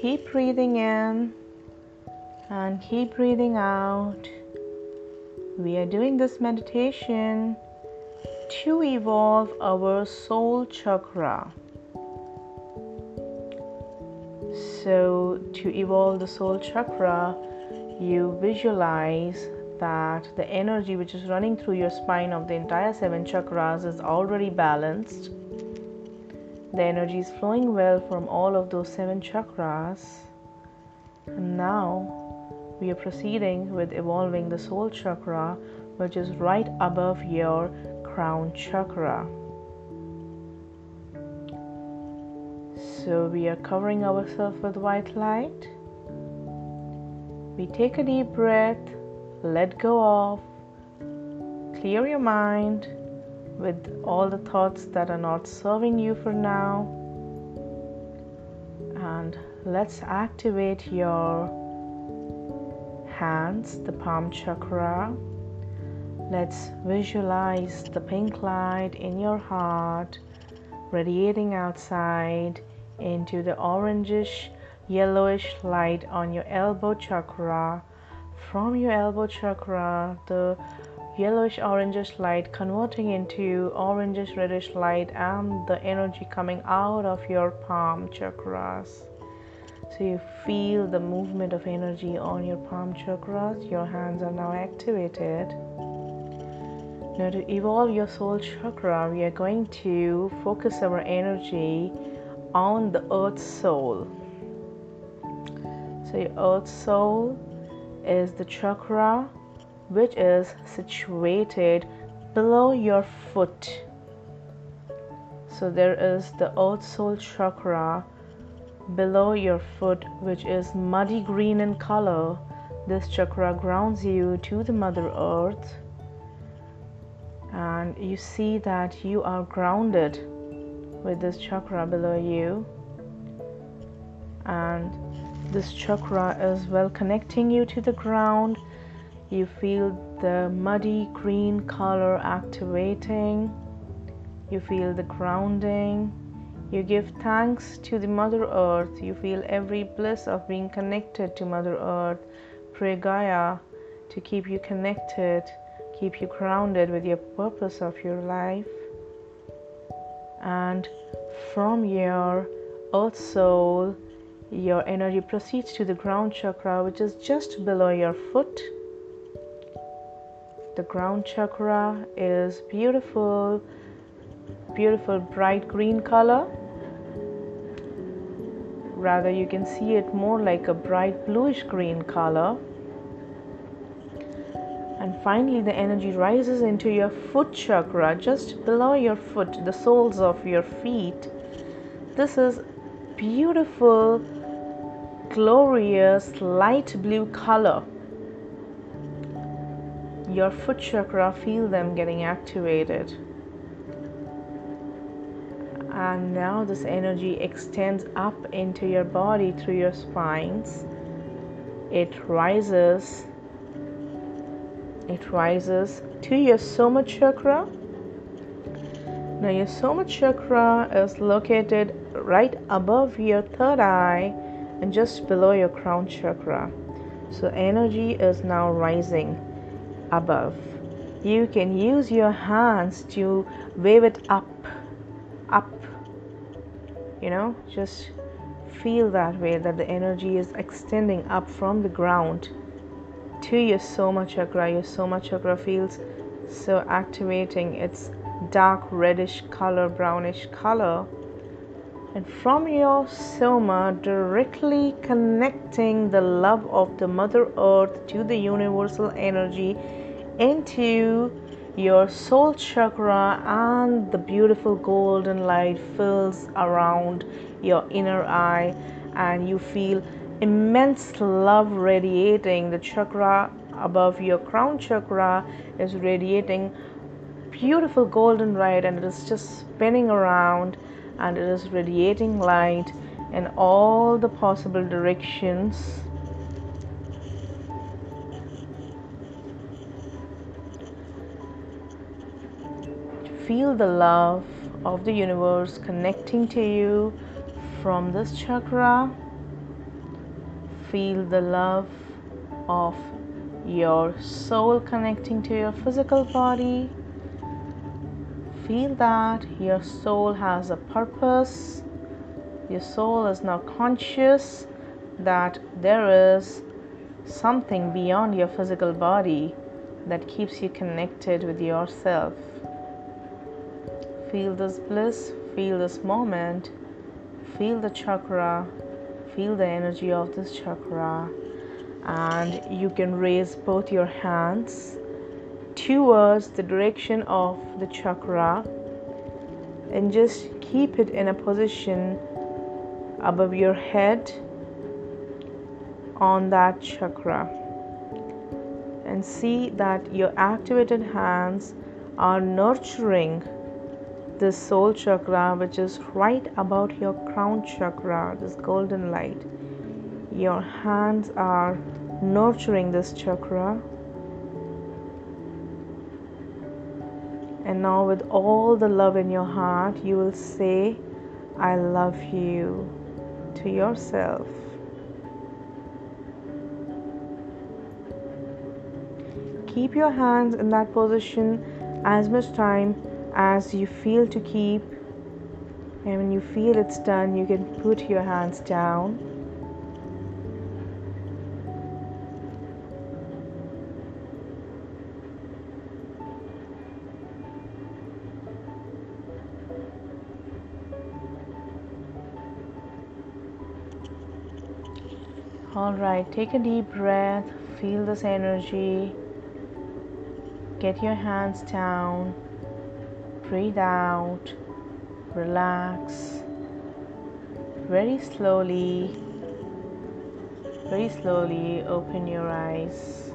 keep breathing in and keep breathing out. We are doing this meditation to evolve our soul chakra. So, to evolve the soul chakra, you visualize that the energy which is running through your spine of the entire seven chakras is already balanced. The energy is flowing well from all of those seven chakras. And now we are proceeding with evolving the soul chakra, which is right above your crown chakra. So we are covering ourselves with white light. We take a deep breath let go of, clear your mind with all the thoughts that are not serving you for now, and let's activate your hands, the palm chakra. Let's visualize the pink light in your heart radiating outside into the orangish yellowish light on your elbow chakra from your elbow chakra, the yellowish orangish light converting into orangish reddish light, and the energy coming out of your palm chakras. So you feel the movement of energy on your palm chakras. Your hands are now activated. Now, to evolve your soul chakra, we are going to focus our energy on the earth soul. So, your earth soul is the chakra which is situated below your foot. So there is the earth soul chakra below your foot, which is muddy green in color. This chakra grounds you to the Mother Earth, and you see that you are grounded with this chakra below you. And this chakra is well connecting you to the ground. You feel the muddy green color activating. You feel the grounding. You give thanks to the Mother Earth. You feel every bliss of being connected to Mother Earth. Pray Gaia to keep you connected, keep you grounded with your purpose of your life. And from your Earth Soul, your energy proceeds to the ground chakra, which is just below your foot. The ground chakra is beautiful, beautiful bright green color. Rather, you can see it more like a bright bluish green color. And finally, the energy rises into your foot chakra, just below your foot, the soles of your feet. This is beautiful glorious light blue color. Your foot chakra, feel them getting activated. And now this energy extends up into your body through your spines. It rises. It rises to your soma chakra. Now, your soma chakra is located right above your third eye and just below your crown chakra. So, energy is now rising above. You can use your hands to wave it up, up. You know, just feel that way that the energy is extending up from the ground to your soma chakra. Your soma chakra feels so activating. It's dark reddish color, brownish color and from your soma directly connecting the love of the mother earth to the universal energy into your soul chakra and the beautiful golden light fills around your inner eye and you feel immense love radiating the chakra above your crown chakra is radiating beautiful golden light and it is just spinning around and it is radiating light in all the possible directions. Feel the love of the universe connecting to you from this chakra Feel the love of your soul connecting to your physical body. Feel that your soul has a purpose. Your soul is now conscious that there is something beyond your physical body that keeps you connected with yourself. Feel this bliss, feel this moment, feel the chakra, feel the energy of this chakra, and you can raise both your hands towards the direction of the chakra and just keep it in a position above your head on that chakra. And see that your activated hands are nurturing the soul chakra, which is right about your crown chakra, this golden light. Your hands are nurturing this chakra. And now, with all the love in your heart, you will say, I love you to yourself. keep your hands in that position as much time as you feel to keep and when you feel it's done you can put your hands down All right, take a deep breath, feel this energy. Get your hands down, breathe out, relax very slowly. Very slowly open your eyes.